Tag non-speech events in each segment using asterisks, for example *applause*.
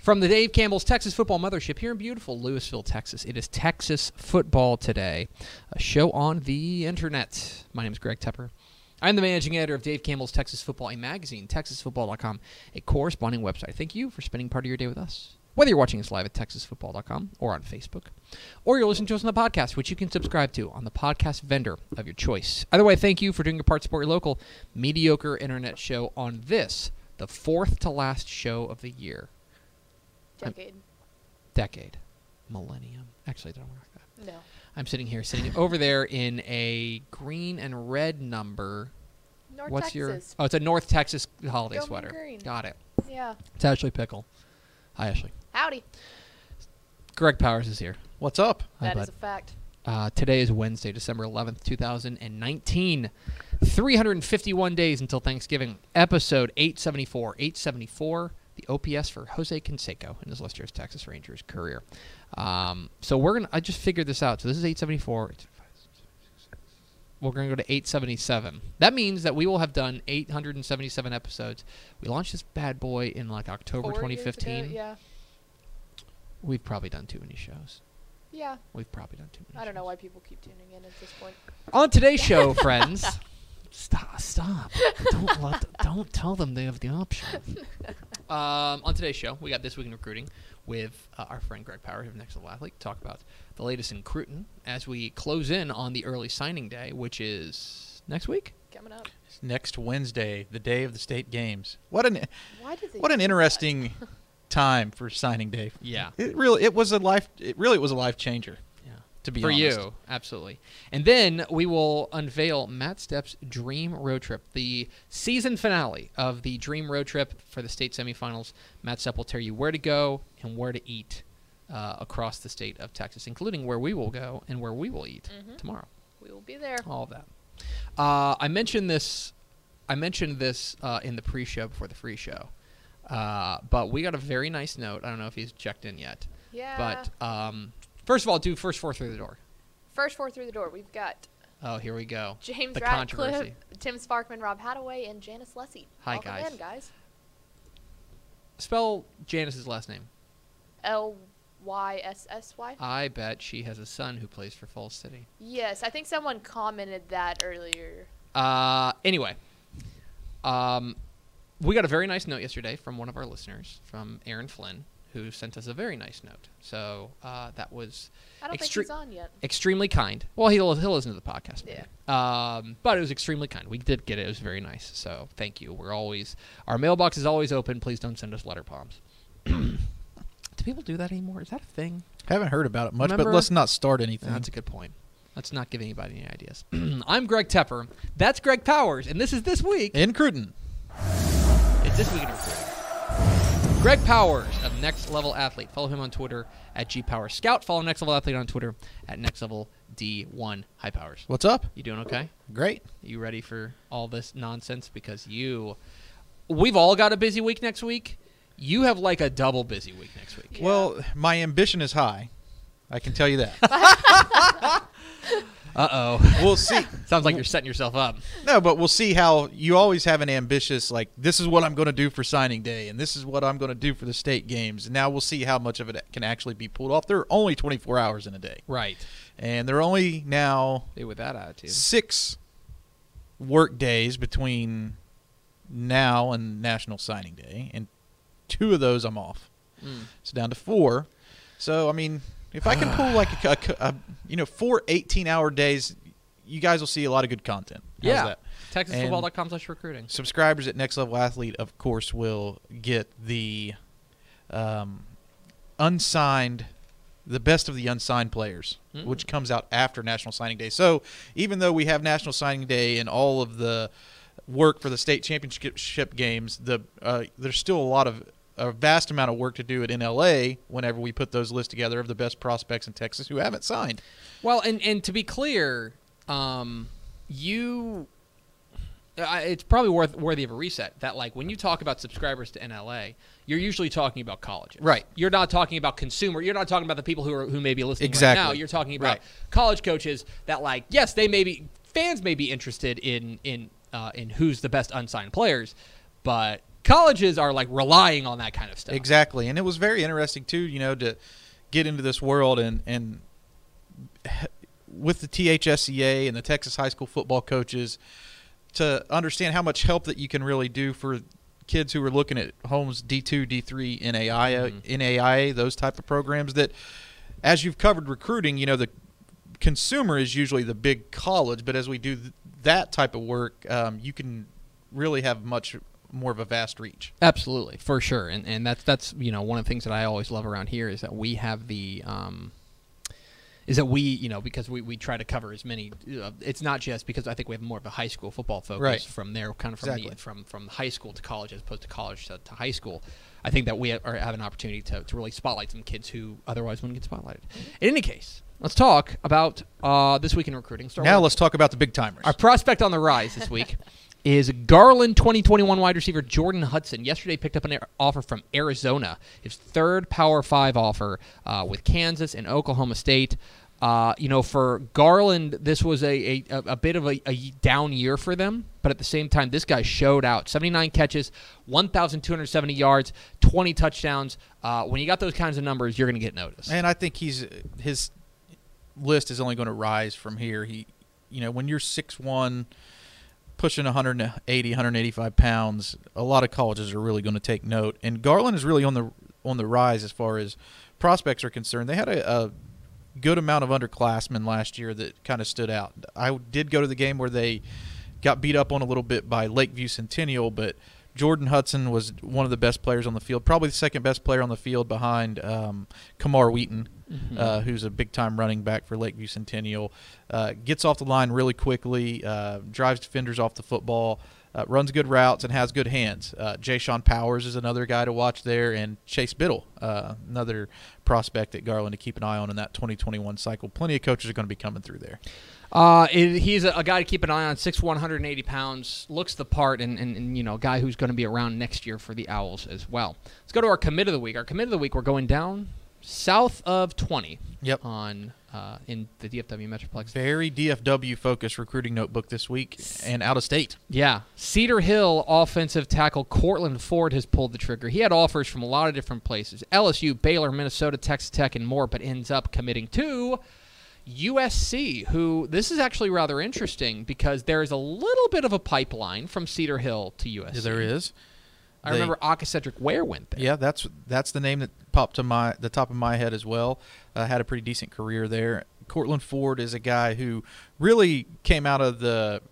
From the Dave Campbell's Texas Football Mothership here in beautiful Lewisville, Texas, it is Texas Football Today, a show on the internet. My name is Greg Tepper. I'm the managing editor of Dave Campbell's Texas Football, a magazine, texasfootball.com, a corresponding website. Thank you for spending part of your day with us. Whether you're watching us live at texasfootball.com or on Facebook, or you're listening to us on the podcast, which you can subscribe to on the podcast vendor of your choice. Either way, thank you for doing your part to support your local mediocre internet show on this, the fourth to last show of the year. Decade. Decade. Millennium. Actually, it don't work like that. No. I'm sitting here, sitting over there in a green and red number. North What's Texas. your? Oh, it's a North Texas holiday Go sweater. Green. Got it. Yeah. It's Ashley Pickle. Hi, Ashley. Howdy. Greg Powers is here. What's up? Hi, That bud. a fact. Uh, today is Wednesday, December 11th, 2019. 351 days until Thanksgiving. Episode 874. 874, the OPS for Jose Canseco in his Lester's Texas Rangers career. Um, so we're going to, I just figured this out. So this is 874. We're going to go to 877. That means that we will have done 877 episodes. We launched this bad boy in like October Four years ago, 2015. Yeah. We've probably done too many shows. Yeah. We've probably done too many I don't know why people keep tuning in at this point. On today's show, *laughs* friends. Stop! Stop! Don't let, don't tell them they have the option. *laughs* Um, on today's show, we got this week in recruiting with uh, our friend Greg Powers of Next Level Athlete. To talk about the latest in Cruton as we close in on the early signing day, which is next week. Coming up. It's next Wednesday, the day of the state games. What an Why did they what an interesting *laughs* time for signing day. Yeah. It really it was a life it really was a life changer Yeah. To be For honest. you, absolutely. And then we will unveil Matt Stepp's Dream Road Trip, the season finale of the Dream Road Trip for the state semifinals. Matt Stepp will tell you where to go and where to eat uh, across the state of Texas, including where we will go and where we will eat Mhm. tomorrow. We will be there. All of that. Uh, I mentioned this. I mentioned this uh, in the pre-show before the free show, uh, but we got a very nice note. I don't know if he's checked in yet, Yeah. but um, first of all, do first four through the door. First four through the door, we've got Oh, here we go. James The. Tim Sparkman, Rob Hadaway, and Janice Lyssy. Hi, Welcome guys. in, guys. Spell Janice's last name. L Y S S Y. I bet she has a son who plays for Falls City. Yes, I think someone commented that earlier. Uh, anyway, um, we got a very nice note yesterday from one of our listeners, from Aaron Flynn, who sent us a very nice note. So uh, that was I don't Extre- think he's on yet. extremely kind. Well, he'll he'll listen to the podcast. Yeah. Um, but it was extremely kind. We did get it. It was very nice. So thank you. We're always our mailbox is always open. Please don't send us letter bombs. *coughs* do people do that anymore? Is that a thing? I haven't heard about it much, Remember- but let's not start anything. That's a good point. Let's not give anybody any ideas. *coughs* I'm Greg Tepper. That's Greg Powers, and this is this week. in Cruton. It's this week in recruiting. Greg Powers of Next Level Athlete. Follow him on Twitter at GPower Scout. Follow Next Level Athlete on Twitter at Next Level D1 High Powers. What's up? You doing okay? Great. You ready for all this nonsense? Because you, we've all got a busy week next week. You have like a double busy week next week. Yeah. Well, my ambition is high. I can tell you that. *laughs* *laughs* Uh oh. we'll see. *laughs* Sounds like you're setting yourself up. No, but we'll see how you always have an ambitious like this is what I'm going to do for signing day and this is what I'm going to do for the state games. And now we'll see how much of it can actually be pulled off. There are only 24 hours in a day. Right. And there are only now with that attitude. six work days between now and National Signing Day, and two of those I'm off. Mm. So down to four. So I mean, if I can pull *sighs* like a, a- a- you know four 18-hour days, you guys will see a lot of good content. How's Yeah. that? TexasFootball.com slash recruiting. Subscribers at Next Level Athlete, of course, will get the um, unsigned, the best of the unsigned players, Mm. which comes out after National Signing Day. So even though we have National Signing Day and all of the work for the state championship games, the uh, there's still a lot of a vast amount of work to do at NLA whenever we put those lists together of the best prospects in Texas who haven't signed. Well, and and to be clear, um, you. I- It's probably worth worthy of a reset. That like when you talk about subscribers to NLA, you're usually talking about colleges, Right. You're not talking about consumer. You're not talking about the people who are who may be listening Exactly. right now. You're talking about Right. college coaches that like yes, they may be fans may be interested in in uh, in who's the best unsigned players, but colleges are like relying on that kind of stuff. Exactly, and it was very interesting too. You know, to get into this world and and with the THSCA and the Texas high school football coaches to understand how much help that you can really do for kids who are looking at homes D2, D3, NAIA, Mhm. NAIA, those type of programs that as you've covered recruiting, you know, the consumer is usually the big college, but as we do th- that type of work, um, you can really have much more of a vast reach. Absolutely, for sure, and and that's that's you know one of the things that I always love around here is that we have the um, is that we you know because we, we try to cover as many. Uh, it's not just because I think we have more of a high school football focus Right. from there, kind of from Exactly. the, from from high school to college as opposed to college to, to high school. I think that we are, have an opportunity to, to really spotlight some kids who otherwise wouldn't get spotlighted. In any case, let's talk about uh, this week in recruiting. Start Now let's talk about the big timers. our prospect on the rise this week *laughs* is Garland 2021 wide receiver Jordan Hudson. Yesterday picked up an offer from Arizona, his third Power Five offer uh, with Kansas and Oklahoma State. Uh, you know, for Garland, this was a, a, a bit of a, a down year for them, but at the same time, this guy showed out. 79 catches, 1,270 yards, 20 touchdowns. Uh, when you got those kinds of numbers, you're going to get noticed. And I think he's his list is only going to rise from here. He, you know, when you're six one, pushing 180, 185 pounds, a lot of colleges are really going to take note. And Garland is really on the on the rise as far as prospects are concerned. They had a, a good amount of underclassmen last year that kind of stood out. I did go to the game where they got beat up on a little bit by Lakeview Centennial, but Jordan Hudson was one of the best players on the field, probably the second best player on the field behind um, Camar Wheaton, Mhm. uh, who's a big time running back for Lakeview Centennial. Uh, gets off the line really quickly, uh, drives defenders off the football, uh, runs good routes, and has good hands. Uh, Jay Sean Powers is another guy to watch there, and Chase Biddle, uh, another prospect at Garland to keep an eye on in that 2021 cycle. Plenty of coaches are going to be coming through there. Uh, it, he's a, a guy to keep an eye on. Six one hundred and eighty pounds, looks the part, and, and, and you know, a guy who's going to be around next year for the Owls as well. Let's go to our commit of the week. Our commit of the week, we're going down south of twenty. Yep. On uh, in the DFW Metroplex. Very DFW focused recruiting notebook this week and out of state. Yeah. Cedar Hill offensive tackle Courtland Ford has pulled the trigger. He had offers from a lot of different places LSU, Baylor, Minnesota, Texas Tech, and more, but ends up committing to USC, who this is actually rather interesting because there is a little bit of a pipeline from Cedar Hill to USC. There is. I They- remember Aca'Cedric Ware went there. Yeah, that's that's the name that popped to my the top of my head as well. Uh, had a pretty decent career there. Courtland Ford is a guy who really came out of the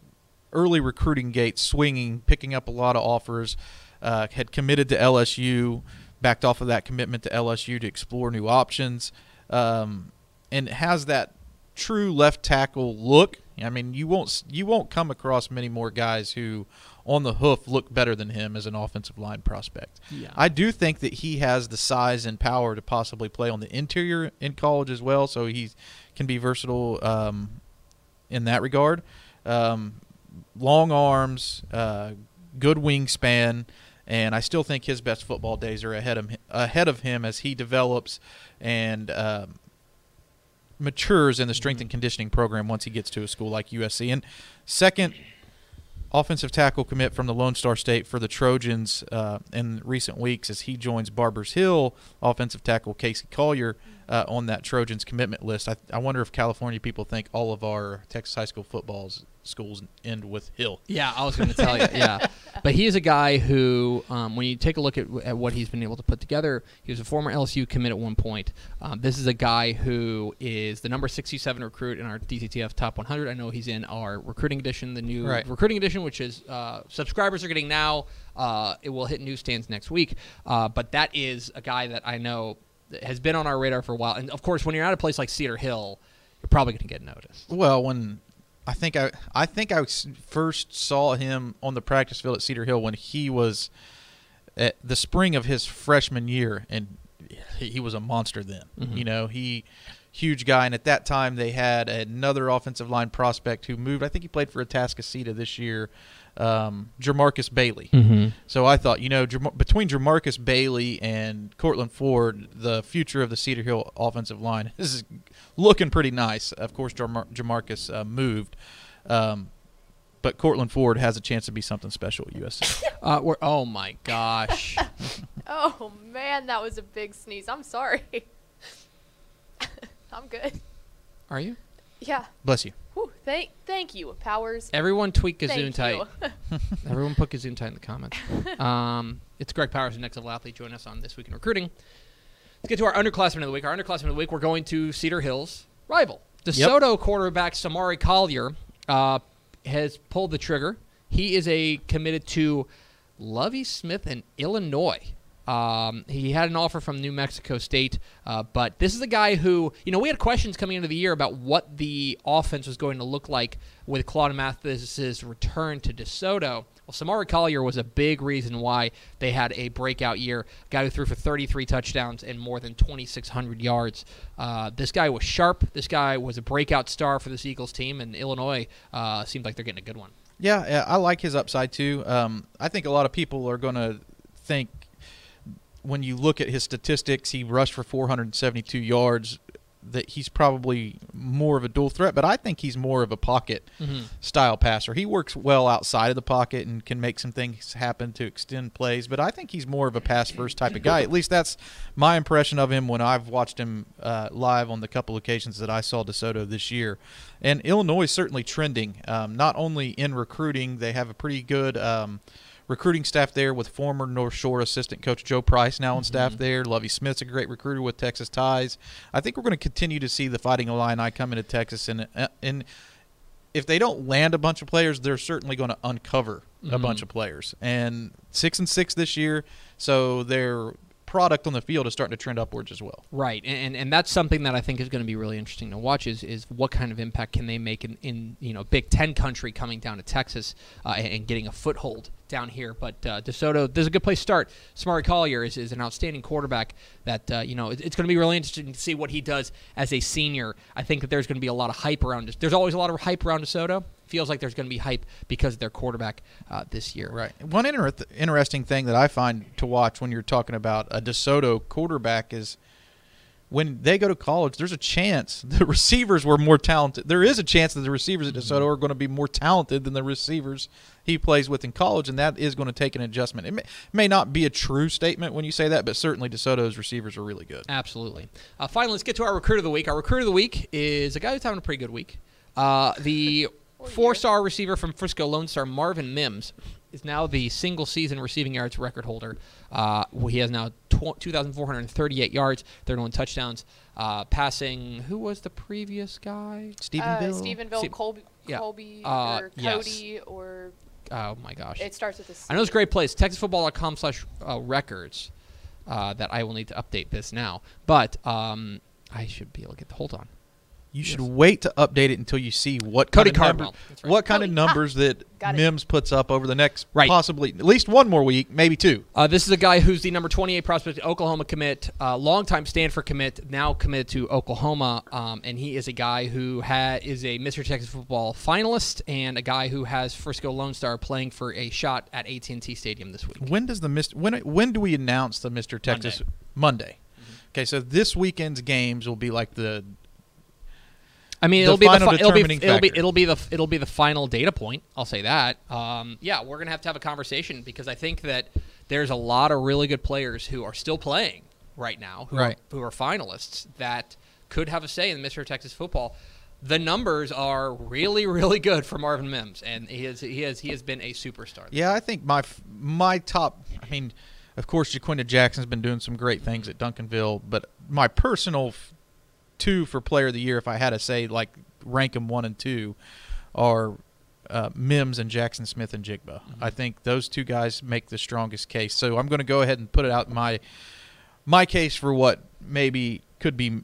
early recruiting gate swinging, picking up a lot of offers. Uh, had committed to LSU, backed off of that commitment to LSU to explore new options, um, and has that true left tackle look. I mean, you won't you won't come across many more guys who on the hoof look better than him as an offensive line prospect. Yeah. I do think that he has the size and power to possibly play on the interior in college as well, so he can be versatile um, in that regard. Um, long arms, uh, good wingspan, and I still think his best football days are ahead of him, ahead of him as he develops and um, matures in the strength and conditioning program once he gets to a school like USC. And second offensive tackle commit from the Lone Star State for the Trojans uh, in recent weeks as he joins Barbers Hill offensive tackle Casey Collier uh, on that Trojans commitment list. I, I wonder if California people think all of our Texas high school footballs schools end with Hill. Yeah, I was going to tell you. Yeah, *laughs* but he is a guy who, um, when you take a look at, at what he's been able to put together, he was a former LSU commit at one point. Um, this is a guy who is the number 67 recruit in our DCTF Top 100. I know he's in our recruiting edition, the new Right. recruiting edition, which is uh, subscribers are getting now. Uh, it will hit newsstands next week. Uh, but that is a guy that I know has been on our radar for a while. And of course, when you're at a place like Cedar Hill, you're probably going to get noticed. Well, when I think I I think I first saw him on the practice field at Cedar Hill when he was at the spring of his freshman year, and he he was a monster then. Mhm. You know, he huge guy, and at that time they had another offensive line prospect who moved. I think he played for Atascocita this year, um, Jamarcus Bailey. Mm-hmm. So I thought, you know, Jam- between Jamarcus Bailey and Courtland Ford, the future of the Cedar Hill offensive line this is looking pretty nice. Of course, Jamar- Jamarcus uh, moved, um, but Courtland Ford has a chance to be something special at USC. *laughs* Uh, we're, oh my gosh. *laughs* Oh man, that was a big sneeze. I'm sorry. *laughs* I'm good. Are you? Yeah. Bless you. Whew, thank thank you, Powers. Everyone tweak Gazoon Thank tight. *laughs* *laughs* Everyone put Gazoon tight in the comments. *laughs* Um, it's Greg Powers, the next level athlete. Join us on This Week in Recruiting. Let's get to our underclassmen of the week. Our underclassmen of the week, we're going to Cedar Hills rival. DeSoto quarterback Samari Collier uh, has pulled the trigger. He is a committed to Lovie Smith in Illinois. Um, he had an offer from New Mexico State, uh, but this is a guy who, you know, we had questions coming into the year about what the offense was going to look like with Claude Mathis's return to DeSoto. Well, Samari Collier was a big reason why they had a breakout year. Guy who threw for 33 touchdowns and more than 2,600 yards. Uh, this guy was sharp. This guy was a breakout star for this Eagles team, and Illinois uh, seems like they're getting a good one. Yeah, yeah, I like his upside too. Um, I think a lot of people are going to think when you look at his statistics, he rushed for 472 yards. That he's probably more of a dual threat, but I think he's more of a pocket Mm-hmm. style passer. He works well outside of the pocket and can make some things happen to extend plays, but I think he's more of a pass first type of guy. At least that's my impression of him when I've watched him uh, live on the couple occasions that I saw DeSoto this year. And Illinois is certainly trending, um, not only in recruiting, they have a pretty good. Um, recruiting staff there with former North Shore assistant coach Joe Price now on staff there. Lovie Smith's a great recruiter with Texas ties. I think we're going to continue to see the Fighting Illini come into Texas and uh, and if they don't land a bunch of players, they're certainly going to uncover a Mhm. bunch of players. And six and six this year, so their product on the field is starting to trend upwards as well. Right, and, and that's something that I think is going to be really interesting to watch. Is is what kind of impact can they make in, in you know Big Ten country coming down to Texas uh, and, getting a foothold down here. But uh, DeSoto, there's a good place to start. Samari Collier is, is an outstanding quarterback. That uh, you know it, it's going to be really interesting to see what he does as a senior. I think that there's going to be a lot of hype around. There's always a lot of hype around DeSoto. Feels like there's going to be hype because of their quarterback uh, this year. Right. One inter- interesting thing that I find to watch when you're talking about a DeSoto quarterback is when they go to college, there's a chance *laughs* the receivers were more talented. There is a chance that the receivers at DeSoto are going to be more talented than the receivers he plays with in college, and that is going to take an adjustment. It may, may not be a true statement when you say that, but certainly DeSoto's receivers are really good. Absolutely. Uh, finally, let's get to our recruit of the week. Our recruit of the week is a guy who's having a pretty good week. Uh, the Or four-star receiver from Frisco Lone Star, Marvin Mims, is now the single-season receiving yards record holder. Uh, he has now tw- 2,438 yards, 31 touchdowns, uh, passing. Who was the previous guy? Stephenville. Uh, Stephenville, Steve- Colby, yeah. Colby, Uh, or yes. Cody, or Oh my gosh! it starts with a C. I know it's a great place. TexasFootball.com slash uh, records. Uh, that I will need to update this now, but um, I should be able to get. the Hold on. You should Yes. wait to update it until you see what Cody kind of number- Cardwell. Right. what kind of Cody. Ah, numbers that got. Mims puts up over the next Right. possibly at least one more week, maybe two. Uh, this is a guy who's the number 28 prospect, Oklahoma commit, uh, longtime Stanford commit, now committed to Oklahoma, um, and he is a guy who ha- is a Mr. Texas Football finalist and a guy who has Frisco Lone Star playing for a shot at AT&T Stadium this week. When does the Mr. when when do we announce the Mr. Texas Monday? Mm-hmm. Okay, so this weekend's games will be like the I mean, it'll be the final fi- it'll be it'll be factor. it'll be the it'll be the final data point. I'll say that. Um, yeah, we're gonna have to have a conversation because I think that there's a lot of really good players who are still playing right now, who Right. are, who are finalists that could have a say in the Mr. Texas football. The numbers are really, really good for Marvin Mims, and he has he has he has been a superstar. yeah. I think my my top. I mean, of course, Ja'Quinden Jackson's been doing some great things at Duncanville, but my personal f- two for Player of the Year, if I had to say, like rank them one and two, are uh, Mims and Jaxon Smith-Njigba. I think those two guys make the strongest case. So I'm going to go ahead and put it out my my case for what maybe could be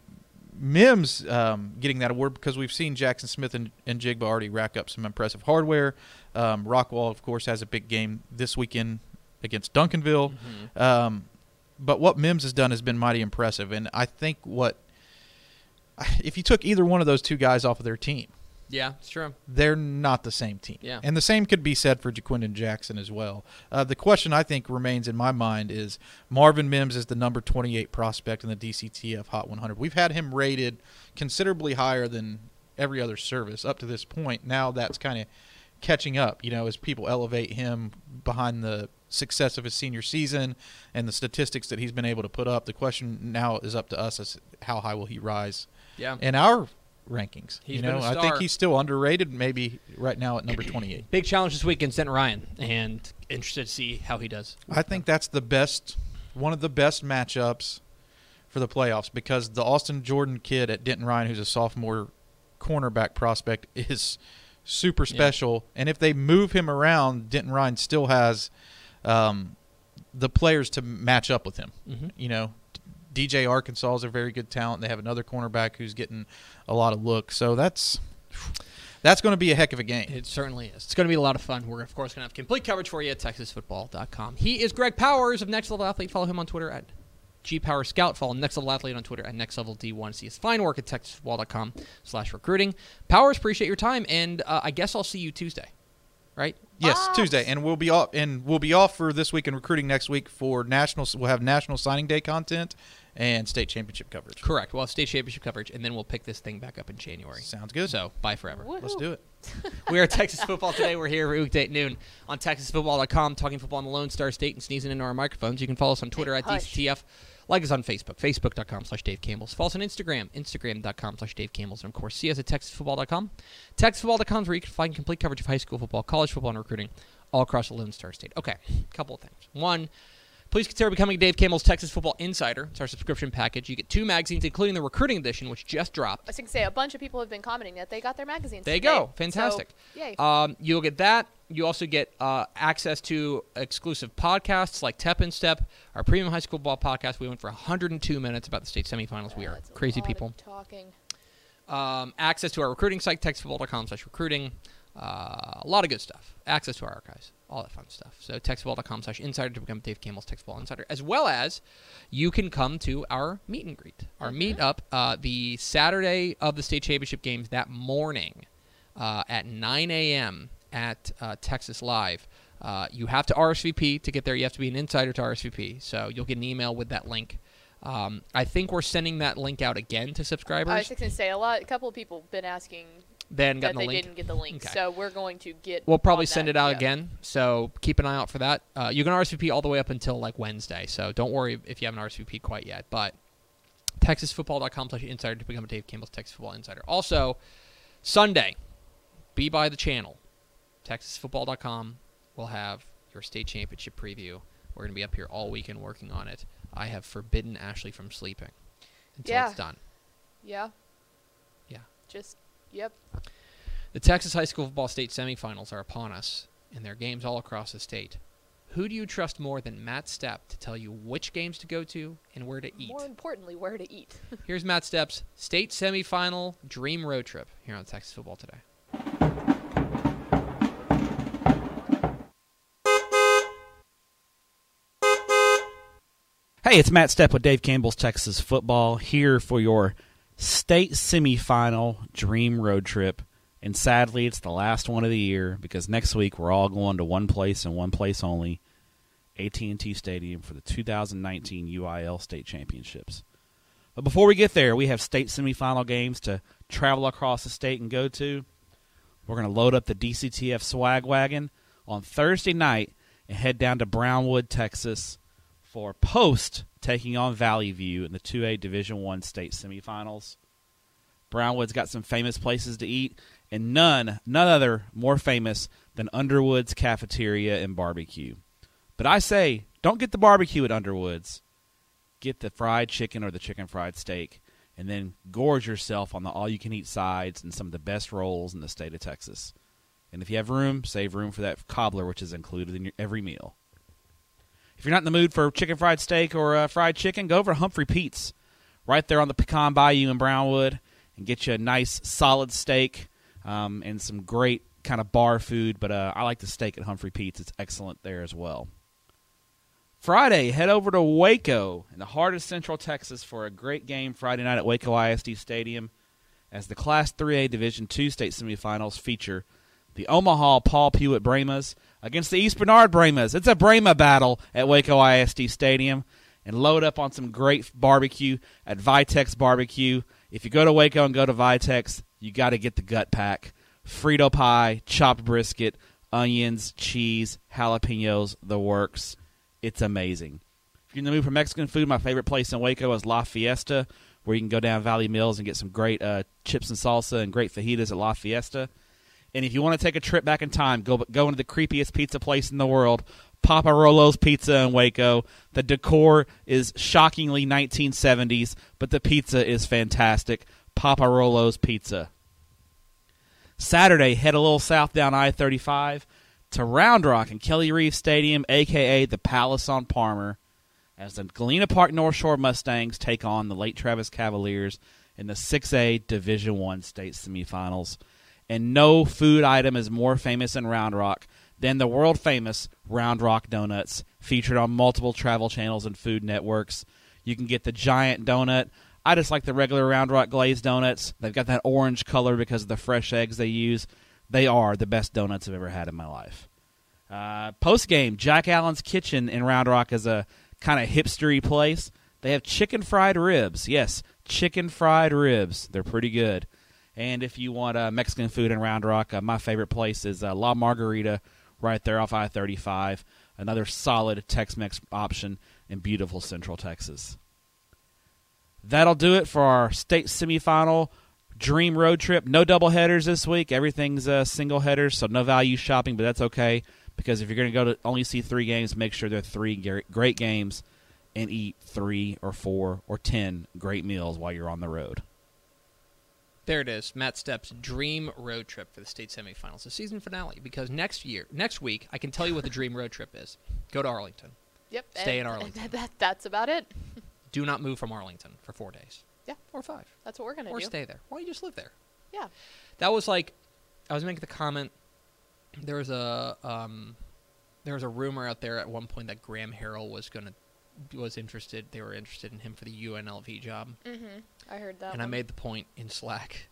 Mims um, getting that award because we've seen Jaxon Smith and, and Jigba already rack up some impressive hardware. Um, Rockwall, of course, has a big game this weekend against Duncanville. Mm-hmm. Um, but what Mims has done has been mighty impressive, and I think what *laughs* if you took either one of those two guys off of their team, Yeah, it's true. they're not the same team. Yeah. And the same could be said for Ja'Quinden Jackson as well. Uh, the question I think remains in my mind is Marvin Mims is the number 28 prospect in the DCTF Hot 100. We've had him rated considerably higher than every other service up to this point. Now that's kind of catching up, you know, as people elevate him behind the success of his senior season and the statistics that he's been able to put up. The question now is up to us as how high will he rise Yeah. in our rankings. He's you been know, I think he's still underrated, maybe right now at number 28. Big challenge this week against Denton Ryan, and interested to see how he does. I think that's the best, one of the best matchups for the playoffs because the Austin Jordan kid at Denton Ryan, who's a sophomore cornerback prospect, is super Yeah. special. And if they move him around, Denton Ryan still has um, the players to match up with him. Mhm. You know, DJ Arkansas is a very good talent. They have another cornerback who's getting a lot of looks. So that's that's going to be a heck of a game. It certainly is. It's going to be a lot of fun. We're, of course, going to have complete coverage for you at TexasFootball.com. He is Greg Powers of Next Level Athlete. Follow him on Twitter at GPower Scout. Follow Next Level Athlete on Twitter at Next Level D1. See his fine work at TexasFootball.com slash recruiting. Powers, appreciate your time, and uh, I guess I'll see you Tuesday, right? Yes, Box. Tuesday, and we'll be off. And we'll be off for this week and recruiting next week for national. We'll have national signing day content and state championship coverage. Correct. We'll have state championship coverage, and then we'll pick this thing back up in January. Sounds good. So, bye forever. Let's do it. *laughs* we are Texas Football today. We're here every weekday at noon on TexasFootball.com, talking football on the Lone Star State and sneezing into our microphones. You can follow us on Twitter at Hush. DCTF. Like us on Facebook, Facebook.com slash Dave Campbell's. Follow us on Instagram, Instagram.com slash Dave Campbell's. And of course, see us at TexasFootball.com. TexasFootball.com is where you can find complete coverage of high school football, college football, and recruiting all across the Lone Star State. Okay, a couple of things. One, Please consider becoming Dave Campbell's Texas Football Insider. It's our subscription package. You get two magazines, including the recruiting edition, which just dropped. I was going to say, a bunch of people have been commenting that they got their magazines. There you today. go. Fantastic. So, yay. Um, you'll get that. You also get uh, access to exclusive podcasts like Tep and Step, our premium high school ball podcast. We went for 102 minutes about the state semifinals. We are crazy people. Talking. Um, access to our recruiting site, textfootball.com slash recruiting. Uh, a lot of good stuff. Access to our archives. All that fun stuff. So textfootball.com slash insider to become Dave Campbell's Textball Insider. As well as you can come to our meet and greet. Our meet up uh, the Saturday of the state championship games that morning uh, at 9 a.m. at uh, Texas Live. Uh, you have to RSVP to get there. You have to be an insider to RSVP. So you'll get an email with that link. Um, I think we're sending that link out again to subscribers. I was just going to say, a lot, a couple of people have been asking then that gotten they the link. didn't get the link. Okay. So we're going to get. We'll probably send that. it out again, so keep an eye out for that. Uh, you can RSVP all the way up until like Wednesday, so don't worry if you haven't RSVP quite yet. But TexasFootball.com slash insider to become a Dave Campbell's Texas Football Insider. Also, Sunday, be by the channel. TexasFootball.com will have your state championship preview. We're going to be up here all weekend working on it. I have forbidden Ashley from sleeping until Yeah. it's done. Yeah. Yeah. Just. Yep. The Texas High School Football State semifinals are upon us, and there are games all across the state. Who do you trust more than Matt Stepp to tell you which games to go to and where to eat? More importantly, where to eat. *laughs* Here's Matt Stepp's state semifinal dream road trip here on Texas Football Today. Hey, it's Matt Stepp with Dave Campbell's Texas Football here for your state semifinal dream road trip. And sadly, it's the last one of the year because next week we're all going to one place and one place only, AT&T Stadium for the 2019 UIL State Championships. But before we get there, we have state semifinal games to travel across the state and go to. We're going to load up the DCTF swag wagon on Thursday night and head down to Brownwood, Texas for Post taking on Valley View in the 2A Division 1 state semifinals. Brownwood's got some famous places to eat and none none other more famous than Underwood's Cafeteria and Barbecue. But I say, don't get the barbecue at Underwood's. Get the fried chicken or the chicken fried steak and then gorge yourself on the all you can eat sides and some of the best rolls in the state of Texas. And if you have room, save room for that cobbler which is included in your every meal. If you're not in the mood for chicken fried steak or uh, fried chicken, go over to Humphrey Pete's, right there on the Pecan Bayou in Brownwood, and get you a nice solid steak um, and some great kind of bar food. But uh, I like the steak at Humphrey Pete's; it's excellent there as well. Friday, head over to Waco in the heart of Central Texas for a great game Friday night at Waco ISD Stadium as the Class 3A Division II state semifinals feature the Omaha Paul Pewitt Brahmas against the East Bernard Brahmas. It's a Brahma battle at Waco ISD Stadium and load up on some great barbecue at Vitek's Barbecue. If you go to Waco and go to Vitek's, you got to get the gut pack. Frito pie, chopped brisket, onions, cheese, jalapenos, the works. It's amazing. If you're in the mood for Mexican food, my favorite place in Waco is La Fiesta, where you can go down Valley Mills and get some great uh, chips and salsa and great fajitas at La Fiesta. And if you want to take a trip back in time, go go into the creepiest pizza place in the world, Papa Rollo's Pizza in Waco. The decor is shockingly 1970s, but the pizza is fantastic. Papa Rollo's Pizza. Saturday, head a little south down I 35 to Round Rock and Kelly Reeve Stadium, aka the Palace on Parmer, as the Galena Park North Shore Mustangs take on the Lake Travis Cavaliers in the 6A Division One state semifinals. And no food item is more famous in Round Rock than the world famous Round Rock Donuts, featured on multiple travel channels and food networks. You can get the giant donut. I just like the regular Round Rock glazed donuts. They've got that orange color because of the fresh eggs they use. They are the best donuts I've ever had in my life. Uh, Post game, Jack Allen's Kitchen in Round Rock is a kind of hipstery place. They have chicken fried ribs. Yes, chicken fried ribs. They're pretty good. And if you want uh, Mexican food in Round Rock, uh, my favorite place is uh, La Margarita, right there off I 35. Another solid Tex Mex option in beautiful Central Texas. That'll do it for our state semifinal dream road trip. No double headers this week. Everything's uh, single headers, so no value shopping, but that's okay because if you're going to go to only see three games, make sure they're three great games and eat three or four or ten great meals while you're on the road. There it is, Matt Stepp's dream road trip for the state semifinals, the season finale. Because next year, next week, I can tell you what the dream road trip is. Go to Arlington. Yep. Stay in Arlington. *laughs* That, that's about it. *laughs* Do not move from Arlington for four days. Yeah. Or five. That's what we're gonna or do. Or stay there. Why don't you just live there? Yeah. That was like, I was making the comment. There was a um, there was a rumor out there at one point that Graham Harrell was gonna was interested. They were interested in him for the UNLV job. Mm-hmm. I heard that. and I made the point in Slack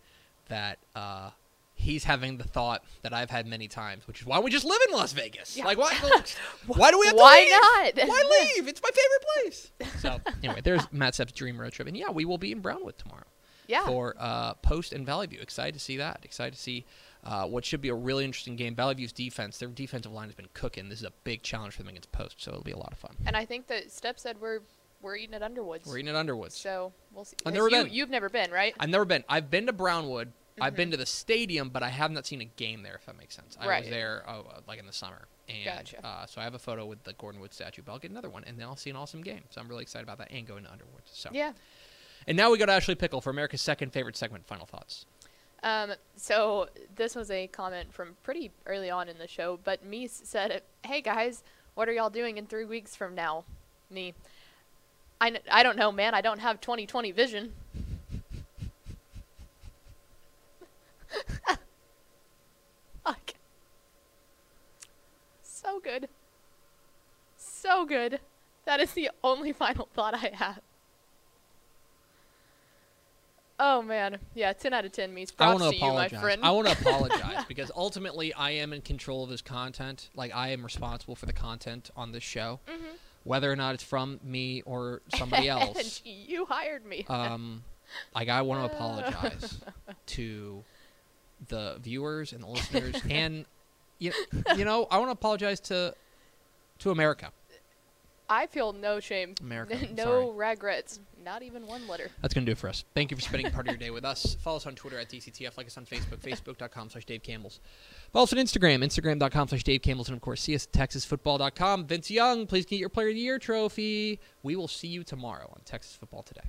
that uh, he's having the thought that I've had many times, which is why don't we just live in Las Vegas. Yeah. Like, *laughs* why? why do we have to Why leave? not? Why *laughs* leave? It's my favorite place. So *laughs* anyway, there's Matt Stepp's dream road trip, and yeah, we will be in Brownwood tomorrow Yeah. for uh, Post and Valley View. Excited to see that. Excited to see. Uh, what should be a really interesting game. Valley View's defense, their defensive line has been cooking. This is a big challenge for them against Post, so it'll be a lot of fun. And I think that Stepp said we're we're eating at Underwoods. We're eating at Underwoods. So we'll see. I've never you, been. You've never been, right? I've never been. I've been to Brownwood. I've Mhm. been to the stadium, but I have not seen a game there. If that makes sense. I Right. was there oh, like in the summer, and Gotcha. uh, so I have a photo with the Gordon Wood statue. But I'll get another one, and then I'll see an awesome game. So I'm really excited about that and going to Underwood. So Yeah. And now we go to Ashley Pickle for America's second favorite segment. Final thoughts. Um, so this was a comment from pretty early on in the show, but me said, "Hey guys, what are y'all doing in three weeks from now?" Me, I, n- I don't know, man. I don't have 2020 vision. *laughs* Fuck. So good. So good. That is the only *laughs* final thought I have. Oh man, yeah, ten out of ten means I props want to to you, my friend. I want to *laughs* apologize because ultimately I am in control of this content. Like I am responsible for the content on this show, Mhm. Whether or not it's from me or somebody *laughs* else. you hired me. um, like I want to *laughs* apologize to the viewers and the listeners, *laughs* and you, you know, I want to apologize to to America. I feel no shame, *laughs* America, *laughs* no sorry. regrets, not even one letter. That's going to do it for us. Thank you for spending part of your *laughs* day with us. Follow us on Twitter at DCTF. Like us on Facebook, facebook.com slash Dave Campbell's. Follow us on Instagram, instagram.com slash Dave Campbell's. And, of course, see us at texasfootball.com. Vince Young, please get your Player of the Year trophy. We will see you tomorrow on Texas Football Today.